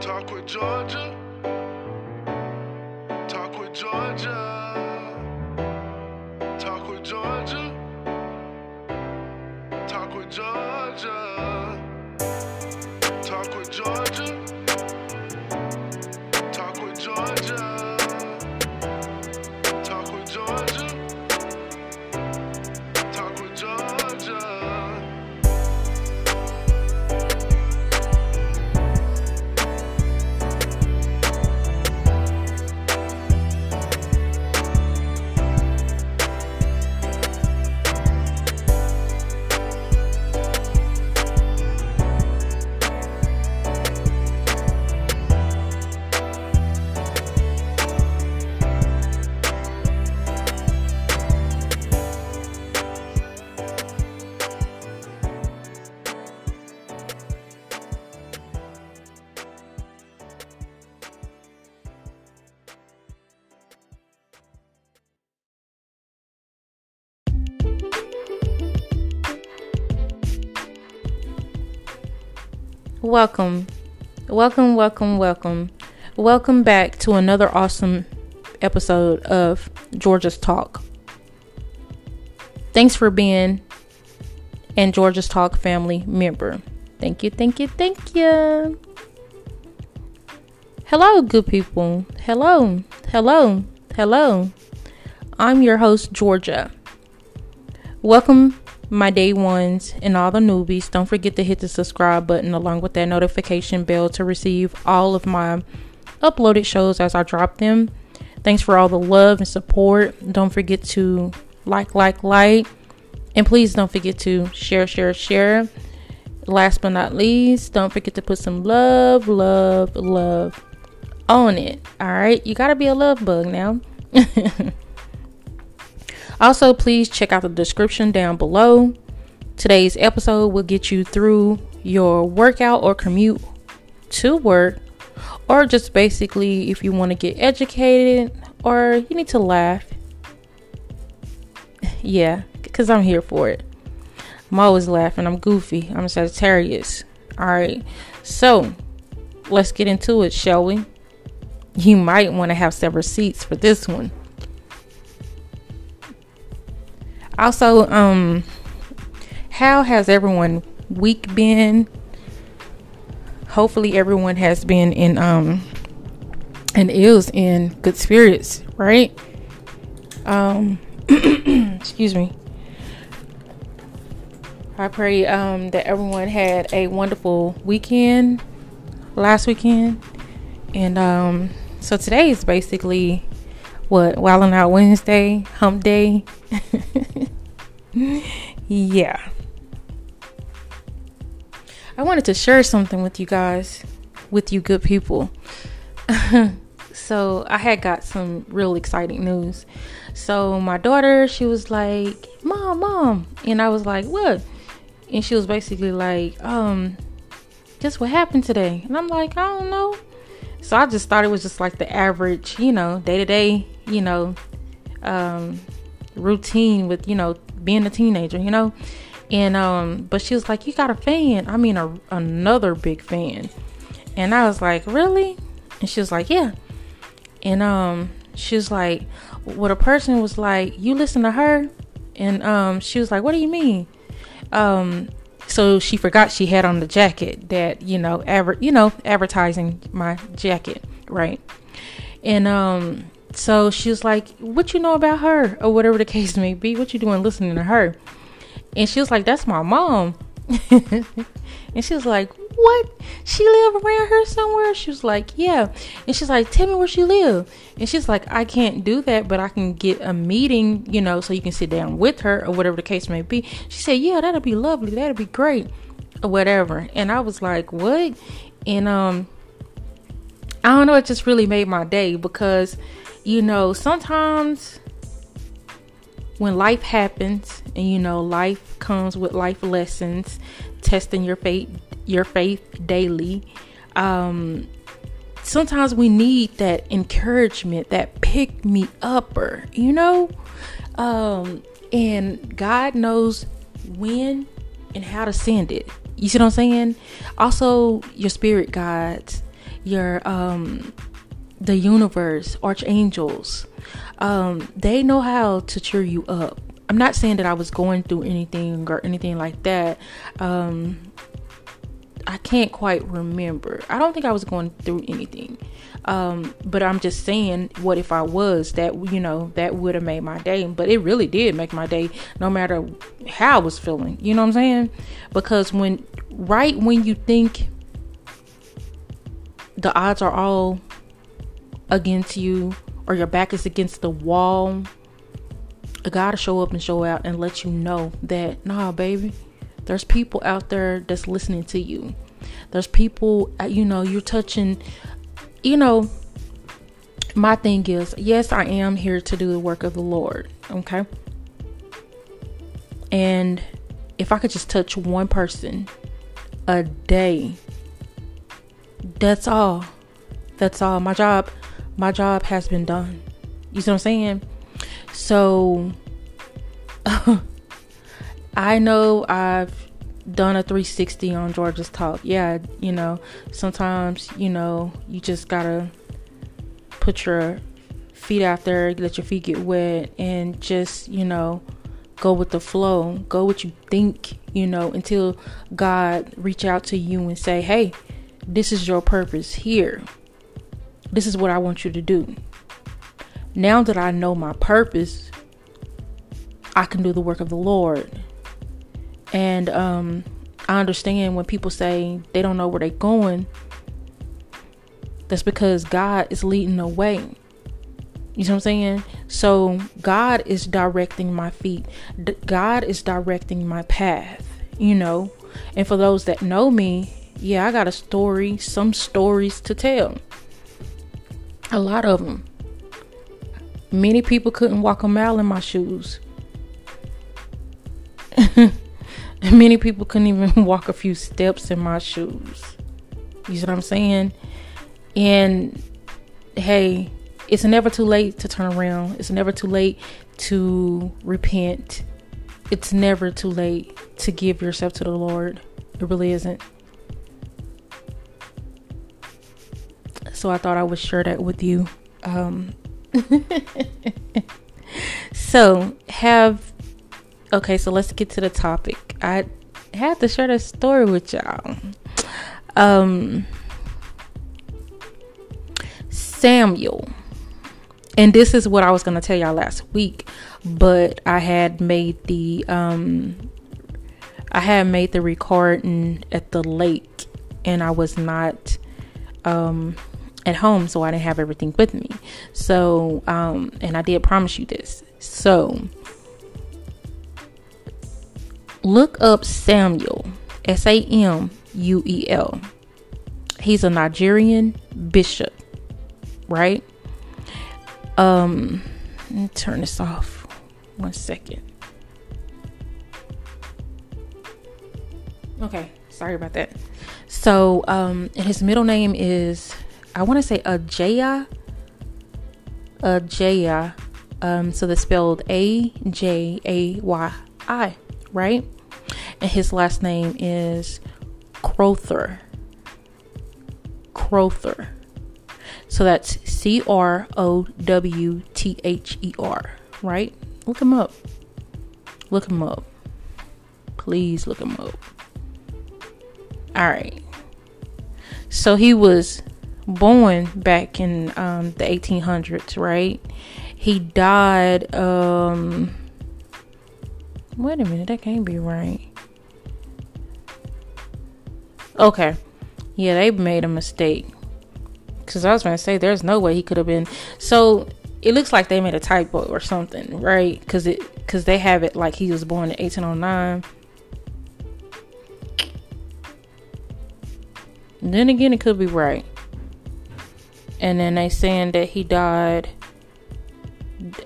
Talk with Georgia. Talk with Georgia. Talk with Georgia. Talk with Georgia. Welcome, welcome, welcome, welcome, welcome back to another awesome episode of Georgia's Talk. Thanks for being an Georgia's Talk family member. Thank you, thank you, thank you. Hello, good people. Hello, hello, hello. I'm your host, Georgia. Welcome, my day ones and all the newbies. Don't forget to hit the subscribe button along with that notification bell to receive all of my uploaded shows as I drop them. Thanks for all the love and support. Don't forget to like, like, like. And please don't forget to share, share, share. Last but not least, don't forget to put some love, love, love on it. All right. You got to be a love bug now. Also, please check out the description down below. Today's episode will get you through your workout or commute to work, or just basically if you want to get educated or you need to laugh. Yeah, because I'm here for it. I'm always laughing. I'm goofy. I'm Sagittarius. All right. So, let's get into it, shall we? You might want to have several seats for this one. Also, um, how has everyone week been? Hopefully, everyone has been in um and is in good spirits, right? Um, excuse me. I pray um that everyone had a wonderful weekend last weekend, and um, so today is basically what Wilding Out Wednesday, Hump Day. yeah. I wanted to share something with you guys, with you good people. so I had got some real exciting news. So my daughter, she was like, "Mom, mom," and I was like, "What?" And she was basically like, "Um, just what happened today?" And I'm like, "I don't know." So I just thought it was just like the average, you know, day to day, you know, um, routine with, you know, being a teenager, you know. And um, but she was like, "You got a fan? I mean, a another big fan." And I was like, "Really?" And she was like, "Yeah." And um, she was like, "What a person was like, you listen to her?" And um, she was like, "What do you mean?" Um, so she forgot she had on the jacket that you know ever you know advertising my jacket right and um so she was like what you know about her? Or whatever the case may be. What you doing listening to her? And she was like that's my mom. And she was like what? She live around here somewhere? She was like yeah. And she's like tell me where she live. And she's like i can't do that but i can get a meeting you know so you can sit down with her or whatever the case may be. She said yeah that'll be lovely. That'll be great. Or whatever. And i was like what? And um i don't know it just really made my day because you know sometimes when life happens and you know life comes with life lessons testing your faith your faith daily um sometimes we need that encouragement that pick me upper you know? Um and god knows when and how to send it. You see what i'm saying? Also your spirit guides your um the universe, archangels, um, they know how to cheer you up. I'm not saying that I was going through anything or anything like that. Um, I can't quite remember. I don't think I was going through anything. Um, but I'm just saying, what if I was? That you know, that would have made my day. But it really did make my day, no matter how I was feeling. You know what I'm saying? Because when right when you think the odds are all against you or your back is against the wall, God to show up and show out and let you know that, nah, baby, there's people out there that's listening to you. There's people, uh, you know, you're touching, you know, my thing is, yes, I am here to do the work of the Lord, okay? And if I could just touch one person a day, that's all. That's all. My job my job has been done. You see what I'm saying? So I know I've done a 360 on Georgia's Talk. Yeah, you know, sometimes, you know, you just gotta put your feet out there, let your feet get wet, and just, you know, go with the flow. Go what you think, you know, until God reach out to you and say, hey, this is your purpose here. This is what I want you to do. Now that I know my purpose, I can do the work of the Lord. And um, I understand when people say they don't know where they're going, that's because God is leading the way. You know what I'm saying? So God is directing my feet. D- God is directing my path, you know. And for those that know me, yeah, I got a story, some stories to tell. A lot of them. Many people couldn't walk a mile in my shoes. Many people couldn't even walk a few steps in my shoes. You see what I'm saying? And hey, it's never too late to turn around. It's never too late to repent. It's never too late to give yourself to the Lord. It really isn't. So I thought I would share that with you. Um, so have okay, so let's get to the topic. I had to share that story with y'all. Um, Samuel, and this is what I was gonna tell y'all last week, but I had made the um, I had made the recording at the lake, and I was not um at home, so I didn't have everything with me. So, um, and I did promise you this. So, look up Samuel, S A M U E L. He's a Nigerian bishop, right? Um, let me turn this off. One second. Okay, sorry about that. So, um, and his middle name is I want to say Ajaya. Ajaya. Um, so that's spelled A J A Y I, right? And his last name is Crowther. Crowther. So that's C R O W T H E R, right? Look him up. Look him up. Please look him up. All right. So he was born back in um, the 1800s, right? He died. Um, wait a minute, that can't be right. Okay, yeah, they made a mistake. Cause I was gonna say there's no way he could have been. So it looks like they made a typo or something, right? Cause it, cause they have it like he was born in 1809. then again, it could be right and then they saying that he died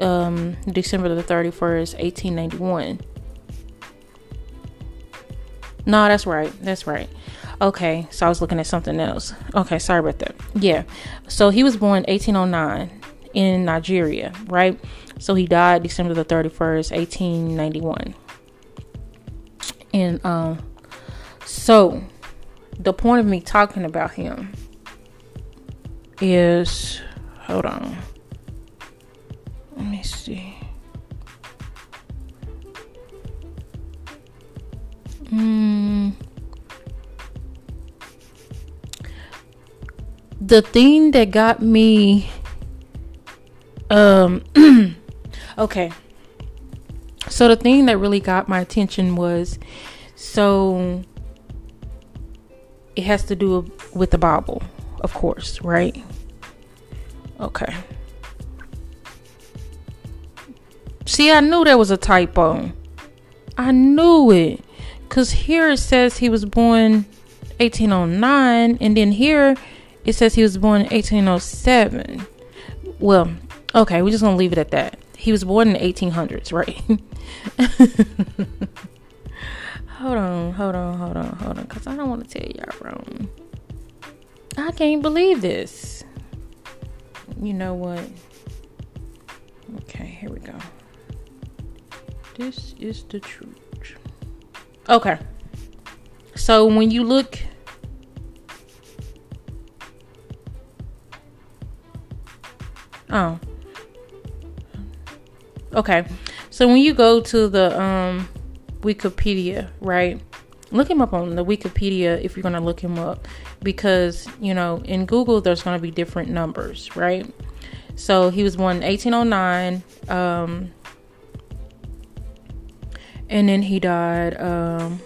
um, December the 31st, 1891. No, that's right. That's right. Okay, so I was looking at something else. Okay, sorry about that. Yeah. So he was born 1809 in Nigeria, right? So he died December the 31st, 1891. And um so the point of me talking about him is hold on. Let me see. Mm. The thing that got me um okay. So the thing that really got my attention was so it has to do with the Bible, of course, right? Okay. See, I knew there was a typo. I knew it. Because here it says he was born 1809, and then here it says he was born 1807. Well, okay, we're just going to leave it at that. He was born in the 1800s, right? hold on, hold on, hold on, hold on, because I don't want to tell y'all wrong. I can't believe this. You know what? Okay, here we go. This is the truth. Okay. So when you look Oh. Okay. So when you go to the um Wikipedia, right? Look him up on the Wikipedia if you're going to look him up because, you know, in Google there's going to be different numbers, right? So he was born 1809 um and then he died um,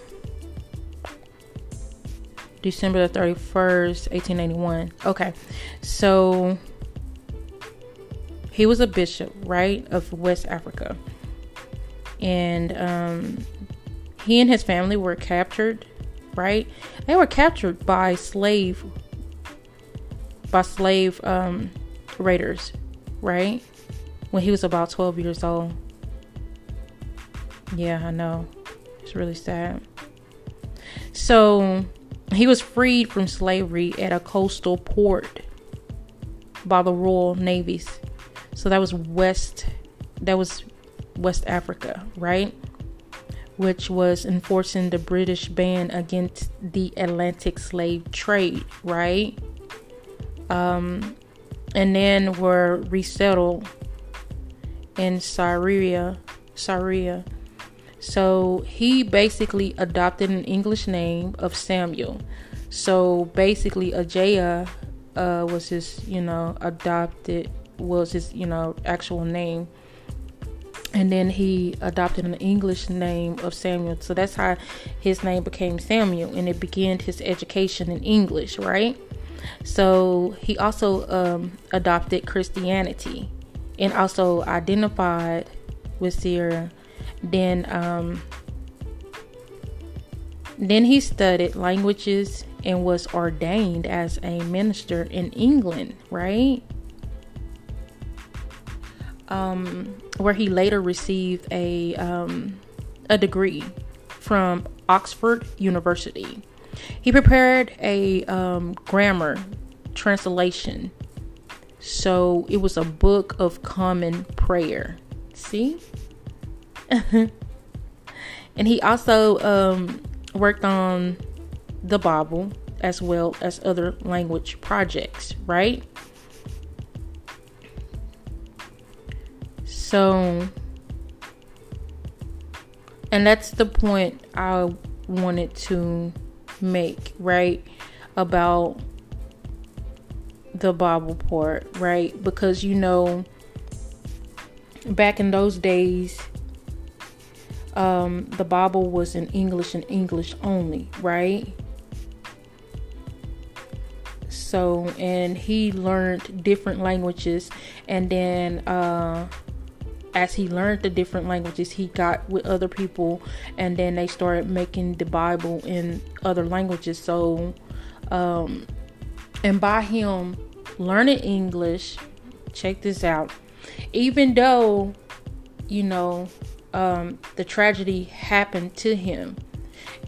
December the 31st, 1881. Okay, so he was a bishop, right, of West Africa, and um, he and his family were captured, right? They were captured by slave by slave um, raiders, right? When he was about 12 years old. Yeah, I know. It's really sad. So he was freed from slavery at a coastal port by the Royal Navies. So that was West that was West Africa, right? Which was enforcing the British ban against the Atlantic slave trade, right? Um and then were resettled in Syria, Syria so he basically adopted an English name of Samuel. So basically, Ajaya uh, was his, you know, adopted was his, you know, actual name. And then he adopted an English name of Samuel. So that's how his name became Samuel, and it began his education in English, right? So he also um, adopted Christianity and also identified with Syria then um, then he studied languages and was ordained as a minister in England, right? Um, where he later received a um, a degree from Oxford University. He prepared a um, grammar translation, so it was a book of common prayer. See, and he also um, worked on the Bible as well as other language projects, right? So, and that's the point I wanted to make, right? About the Bible part, right? Because you know, back in those days, um, the Bible was in English and English only, right? So, and he learned different languages, and then uh, as he learned the different languages, he got with other people, and then they started making the Bible in other languages. So, um, and by him learning English, check this out. Even though, you know, um, the tragedy happened to him,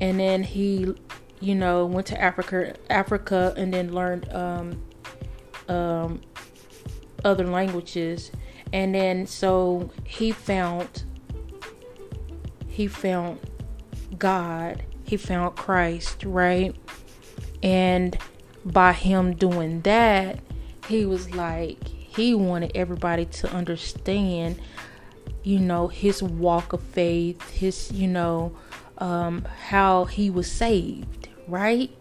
and then he, you know, went to Africa, Africa, and then learned um, um, other languages, and then so he found he found God, he found Christ, right? And by him doing that, he was like he wanted everybody to understand you know his walk of faith his you know um, how he was saved right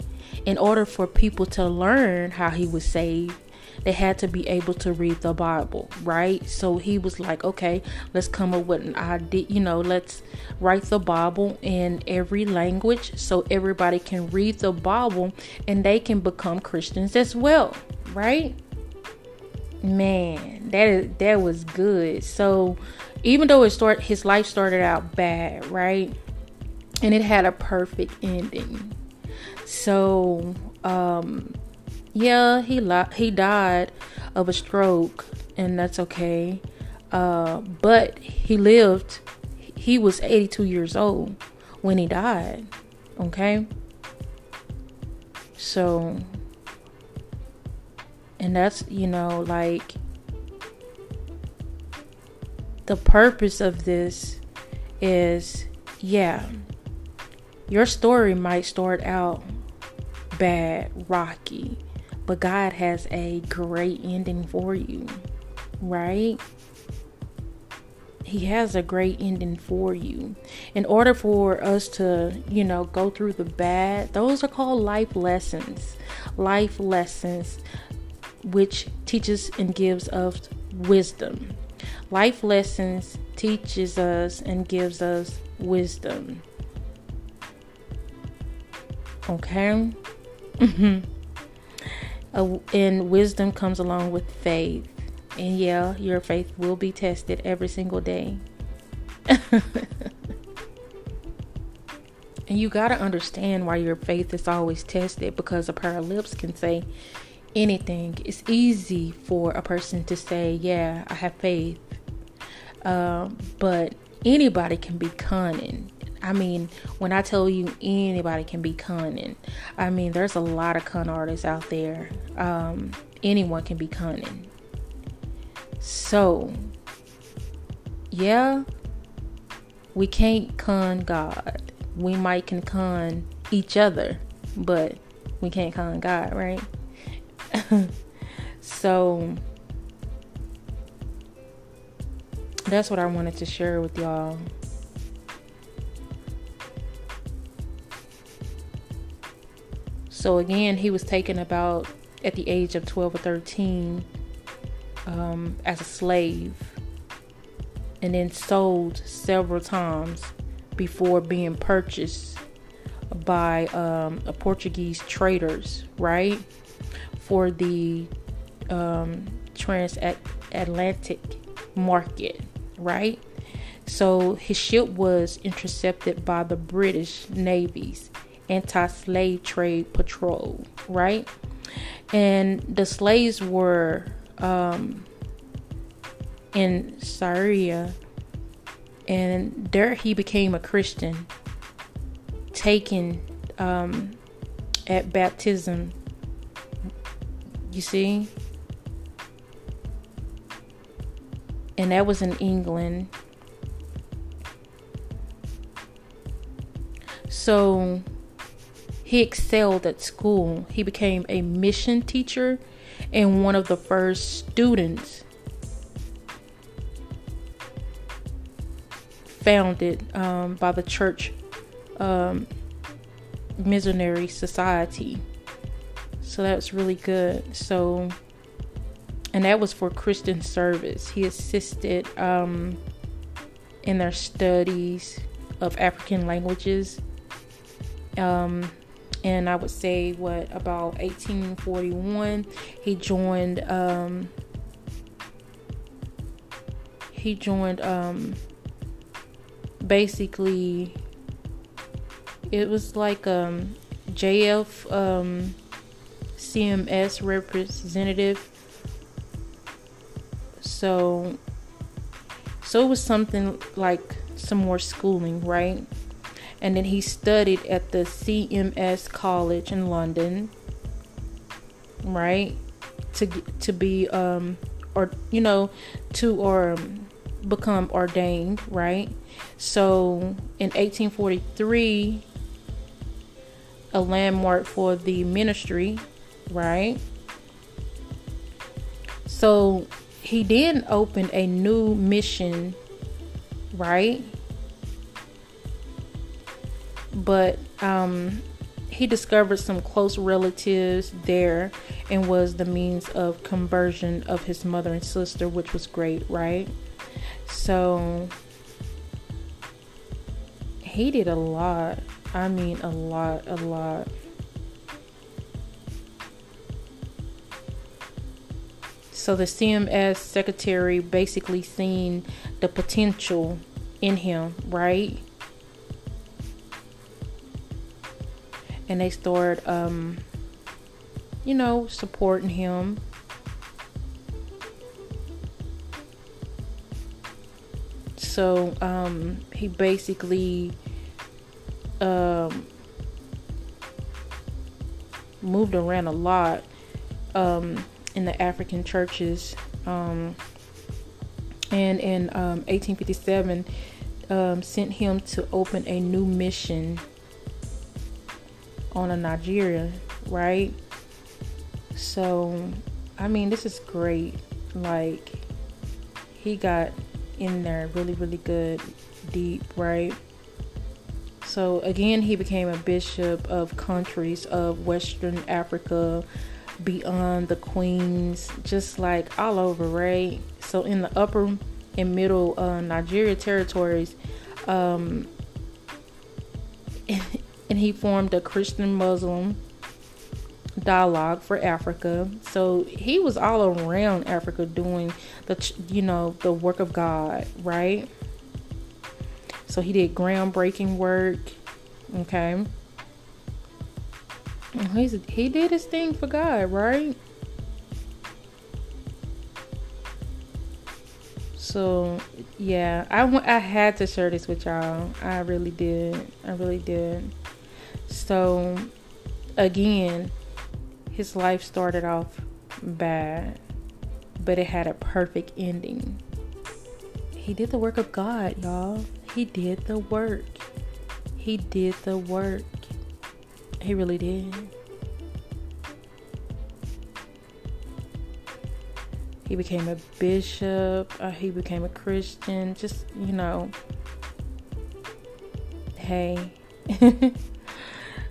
in order for people to learn how he was saved they had to be able to read the bible right? So he was like okay let's come up with an idea you know let's write the bible in every language so everybody can read the bible and they can become christians as well right? Man that is that was good. So even though it start his life started out bad right? And it had a perfect ending. So um yeah he he died of a stroke and that's okay. Uh but he lived he was 82 years old when he died okay? So and that's, you know, like the purpose of this is yeah, your story might start out bad, rocky, but God has a great ending for you, right? He has a great ending for you. In order for us to, you know, go through the bad, those are called life lessons. Life lessons which teaches and gives us wisdom. Life lessons teaches us and gives us wisdom. Okay? Mm-hmm. Uh, and wisdom comes along with faith. And yeah, your faith will be tested every single day. and you got to understand why your faith is always tested because a pair of lips can say, anything. It's easy for a person to say, Yeah, I have faith. Um, but anybody can be cunning. I mean, when I tell you anybody can be cunning, I mean, there's a lot of con artists out there. Um, anyone can be cunning. So, yeah, we can't con God. We might can con each other, but we can't con God, right? so that's what I wanted to share with y'all. So again, he was taken about at the age of 12 or 13 um, as a slave and then sold several times before being purchased by um, a Portuguese traders, right? for the um, transatlantic market, right? So his ship was intercepted by the British Navy's anti-slave trade patrol, right? And the slaves were um, in Syria, and there he became a Christian, taken um, at baptism you see? And that was in England. So he excelled at school. He became a mission teacher and one of the first students founded um, by the church um, missionary society so that's really good. So, and that was for Christian service. He assisted um, in their studies of African languages. Um, and I would say what about 1841 he joined um, he joined um, basically it was like um, JF um, CMS representative. So so it was something like some more schooling, right? And then he studied at the CMS College in London, right? To to be um or you know to or um, become ordained, right? So in 1843 a landmark for the ministry right? So he then opened a new mission, right? But um, he discovered some close relatives there and was the means of conversion of his mother and sister, which was great, right? So he did a lot. I mean, a lot, a lot. So the CMS secretary basically seen the potential in him, right? And they started, um, you know, supporting him. So um, he basically um, moved around a lot um, in the African churches. Um, and in 1857, um, um, sent him to open a new mission on a Nigeria, right? So, I mean, this is great. Like, he got in there really, really good, deep, right? So, again, he became a bishop of countries of Western Africa, beyond the Queens, just like all over, right? So, in the upper and middle uh, Nigeria territories, um, and he formed a Christian Muslim dialogue for Africa. So he was all around Africa doing the you know the work of God, right? So he did groundbreaking work. Okay. He's, he did his thing for God, right? So yeah, I, I had to share this with y'all. I really did. I really did. So again, his life started off bad, but it had a perfect ending. He did the work of God, y'all. He did the work. He did the work. He really did. He became a bishop. Uh, he became a Christian. Just, you know, hey.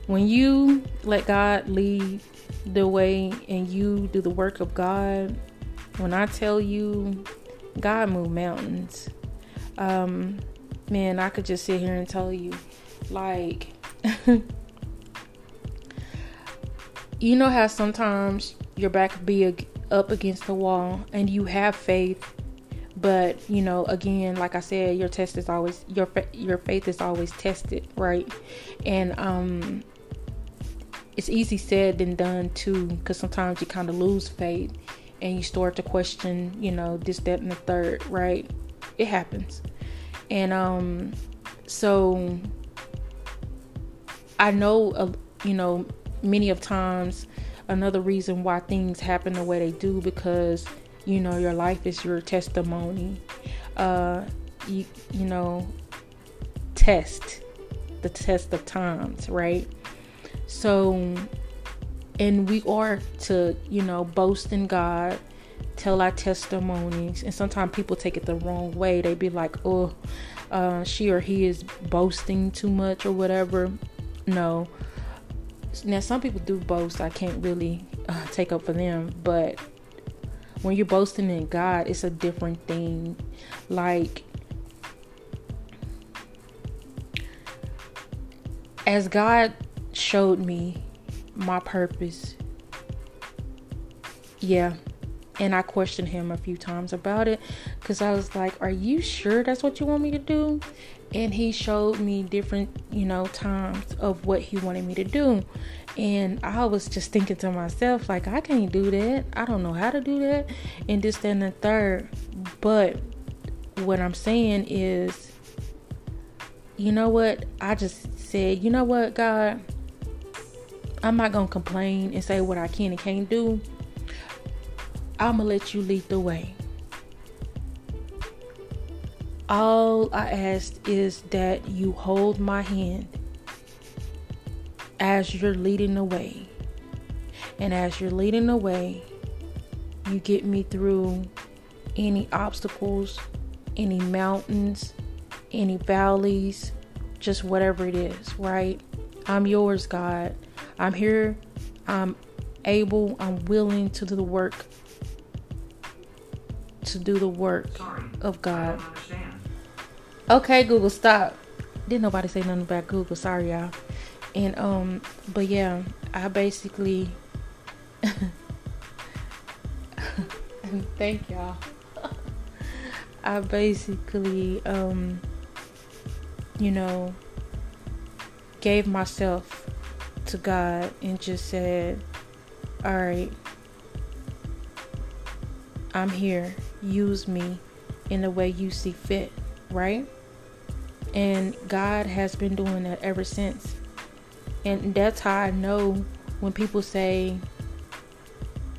when you let God lead the way and you do the work of God, when I tell you God move mountains, um, man, I could just sit here and tell you, like, you know how sometimes your back be up against the wall and you have faith but you know again like i said your test is always your your faith is always tested right? And um it's easy said than done too because sometimes you kind of lose faith and you start to question you know this that and the third right? It happens. And um so i know uh, you know many of times another reason why things happen the way they do because you know your life is your testimony. Uh you, you know test the test of times right so and we are to you know boast in god tell our testimonies and sometimes people take it the wrong way. They be like oh uh, she or he is boasting too much or whatever. No. Now some people do boast. I can't really uh, take up for them but when you're boasting in god it's a different thing. Like as god showed me my purpose yeah and I questioned him a few times about it because I was like, Are you sure that's what you want me to do? And he showed me different, you know, times of what he wanted me to do. And I was just thinking to myself, like, I can't do that. I don't know how to do that. And this, then the third. But what I'm saying is, you know what? I just said, you know what, God? I'm not to complain and say what I can and can't do I'm to let you lead the way. All I ask is that you hold my hand as you're leading the way. And as you're leading the way, you get me through any obstacles, any mountains, any valleys, just whatever it is, right? I'm yours, God. I'm here. I'm able. I'm willing to do the work. To do the work Sorry. of God. Okay, Google, stop. Didn't nobody say nothing about Google. Sorry, y'all. And um, but yeah, I basically thank y'all. I basically um, you know, gave myself to God and just said, "All right, I'm here. Use me in the way you see fit." Right? And God has been doing that ever since. And that's how I know when people say,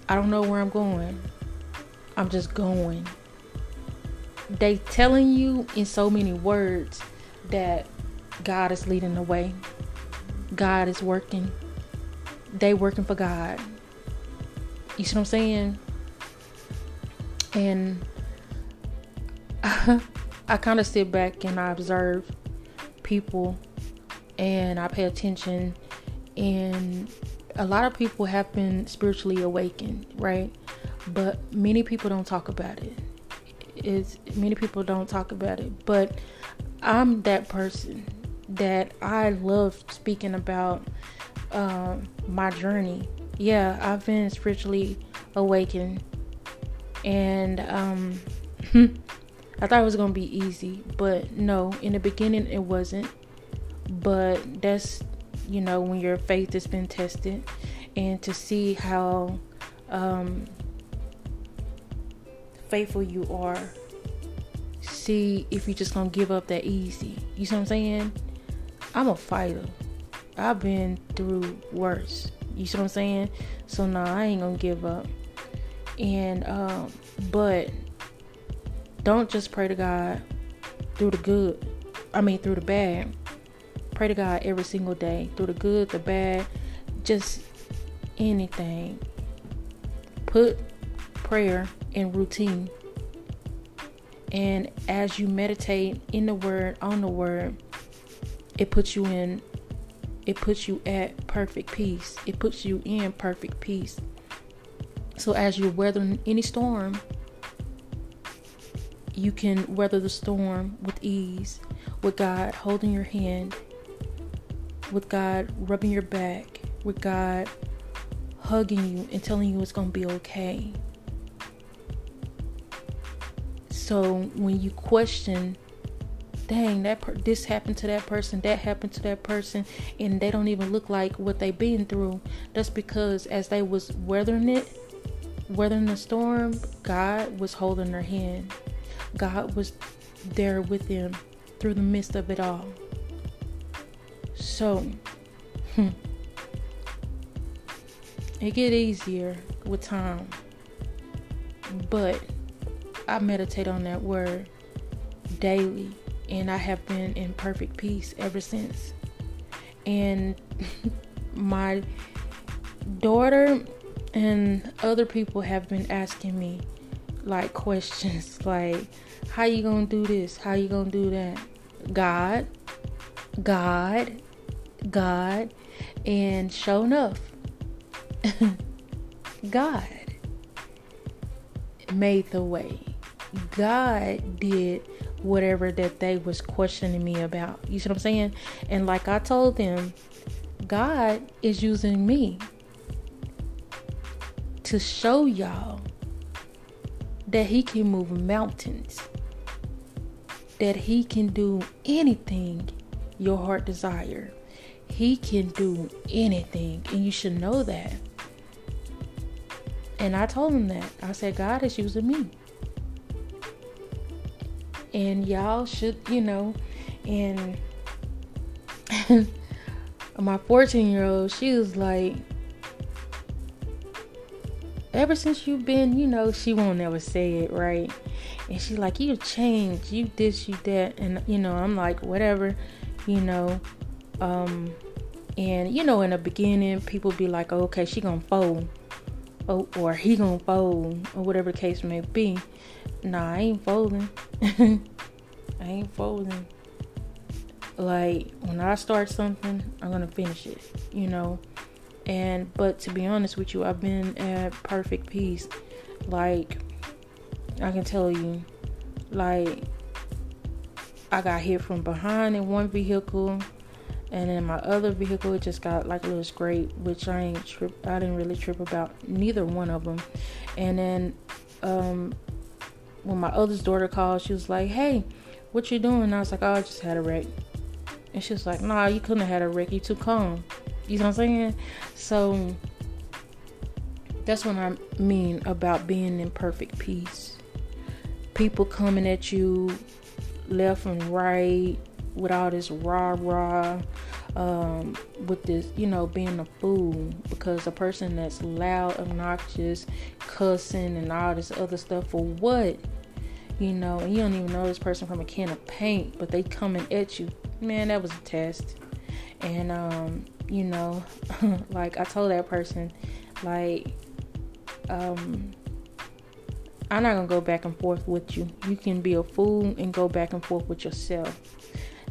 I don't know where I'm going. I'm just going. They telling you in so many words that God is leading the way. God is working. They working for God. You see what I'm saying? And I kind of sit back and I observe people and I pay attention and a lot of people have been spiritually awakened, right? But many people don't talk about it. It's many people don't talk about it, but I'm that person that I love speaking about um, my journey. Yeah, I've been spiritually awakened, and um, I thought it was gonna be easy, but no. In the beginning, it wasn't. But that's you know when your faith has been tested, and to see how um, faithful you are. See if you're just gonna give up that easy. You see what I'm saying? I'm a fighter. I've been through worse. You see what I'm saying? So nah, I ain't gonna give up. And um, but don't just pray to God through the good. I mean through the bad. Pray to God every single day. Through the good, the bad, just anything. Put prayer in routine. And as you meditate in the word, on the word, it puts you in it puts you at perfect peace. It puts you in perfect peace. So as you're weathering any storm, you can weather the storm with ease, with God holding your hand, with God rubbing your back, with God hugging you and telling you it's going to be okay. So when you question, dang, that per- this happened to that person, that happened to that person, and they don't even look like what they've been through, that's because as they was weathering it, weathering the storm, God was holding their hand. God was there with them through the midst of it all. So, hmm, it get easier with time, but I meditate on that word daily, and I have been in perfect peace ever since. And my daughter and other people have been asking me like questions like how you gonna do this? How you gonna do that? God god god and sure enough god made the way. God did whatever that they was questioning me about you see what i'm saying and like i told them god is using me to show y'all that he can move mountains, that he can do anything your heart desire. He can do anything, and you should know that. And I told him that. I said, God is using me. And y'all should, you know, and my 14 year old, she was like, ever since you've been, you know, she won't ever say it, right? And she's like, you changed, you this, you that, and you know, I'm like, whatever, you know. Um, and you know, in the beginning, people be like, oh, okay, she gonna fold, or, or he gonna fold or whatever the case may be. Nah, I ain't folding. I ain't folding. Like when I start something, I'm gonna finish it. You know. And but to be honest with you, I've been at perfect peace. Like I can tell you, like I got hit from behind in one vehicle, and then my other vehicle it just got like a little scrape, which I ain't trip. I didn't really trip about neither one of them. And then um, when my oldest daughter called, she was like, "Hey, what you doing?" And I was like, "Oh, I just had a wreck." And she was like, "Nah, you couldn't have had a wreck. You too calm." You know what I'm saying? So that's what I mean about being in perfect peace. People coming at you left and right with all this rah rah, um, with this, you know, being a fool because a person that's loud, obnoxious, cussing, and all this other stuff for what? You know, and you don't even know this person from a can of paint, but they coming at you. Man, that was a test. And um, you know, like I told that person, like, um, I'm not gonna go back and forth with you. You can be a fool and go back and forth with yourself.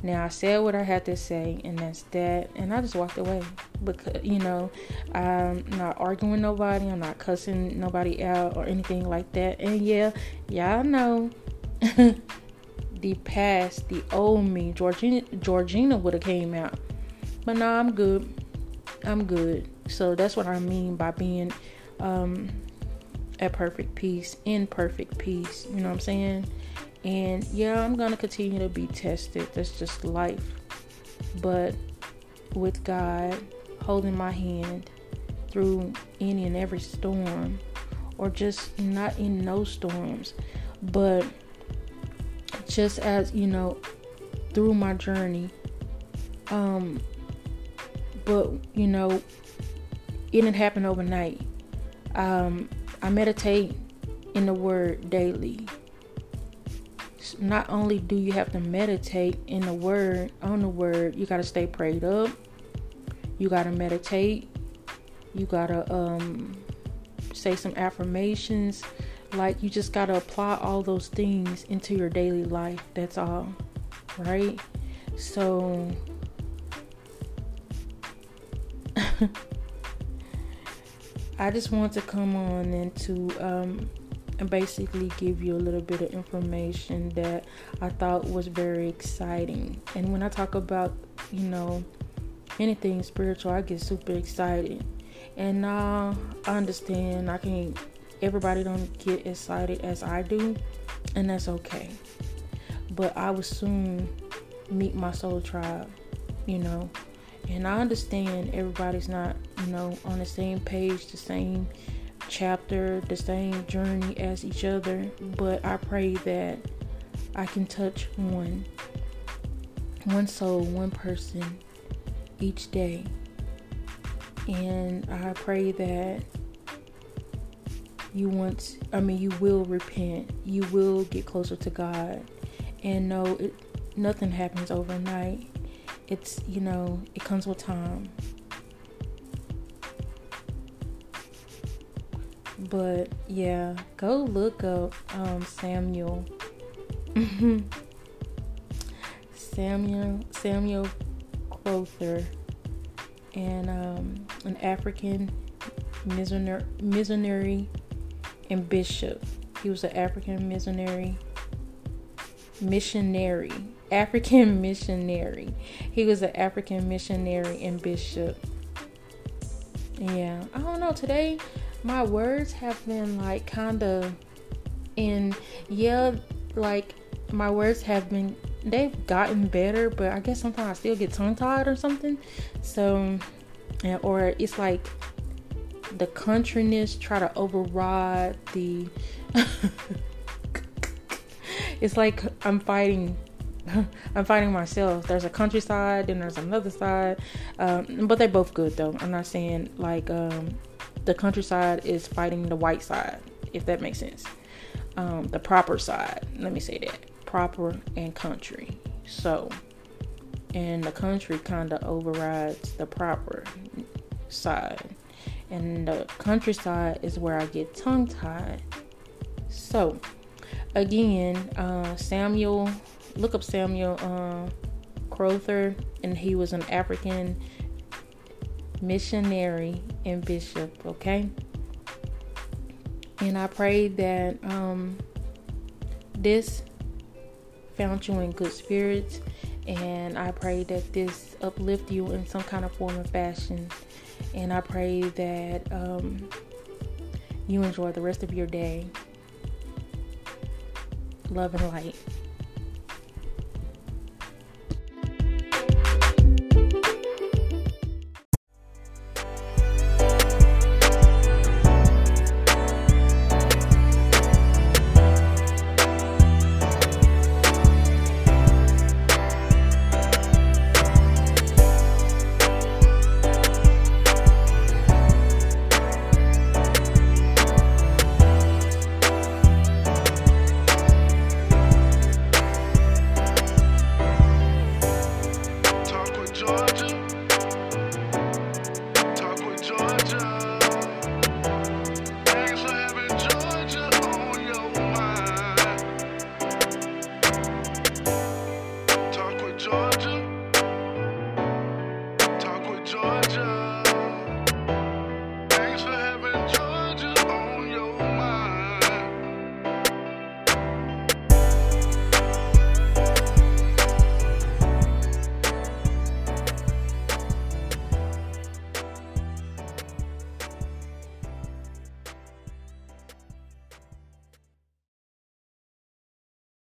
Now I said what I had to say, and that's that. And I just walked away because you know I'm not arguing with nobody. I'm not cussing nobody out or anything like that. And yeah, y'all know the past, the old me, Georgina, Georgina would have came out. But no, I'm good. I'm good. So that's what I mean by being um, at perfect peace, in perfect peace. You know what I'm saying? And yeah, I'm going to continue to be tested. That's just life. But with God holding my hand through any and every storm, or just not in no storms, but just as you know, through my journey, um, but you know, it didn't happen overnight. Um, I meditate in the Word daily. Not only do you have to meditate in the Word, on the Word, you got to stay prayed up. You got to meditate. You got to um, say some affirmations. Like, you just got to apply all those things into your daily life. That's all. Right? So, I just want to come on and to um, and basically give you a little bit of information that I thought was very exciting. And when I talk about, you know, anything spiritual, I get super excited. And uh, I understand I can't everybody don't get excited as I do, and that's okay. But I will soon meet my soul tribe, you know. And I understand everybody's not, you know, on the same page, the same chapter, the same journey as each other, but I pray that I can touch one one soul, one person each day. And I pray that you want I mean you will repent. You will get closer to God. And no it nothing happens overnight it's you know it comes with time but yeah go look up um, samuel samuel samuel crowther and um, an african missionary, missionary and bishop he was an african missionary missionary African missionary. He was an African missionary and bishop. Yeah, I don't know. Today, my words have been like kind of in, yeah, like my words have been, they've gotten better, but I guess sometimes I still get tongue tied or something. So, or it's like the countryness try to override the. it's like I'm fighting I'm fighting myself. There's a countryside, and there's another side, um, but they're both good though. I'm not saying like um, the countryside is fighting the white side, if that makes sense. Um, the proper side. Let me say that proper and country. So, and the country kind of overrides the proper side, and the countryside is where I get tongue tied. So, again, uh, Samuel, look up Samuel uh, Crowther, and he was an African missionary and bishop, okay? And I pray that um, this found you in good spirits, and I pray that this uplift you in some kind of form of fashion. And I pray that um, you enjoy the rest of your day. Love and light.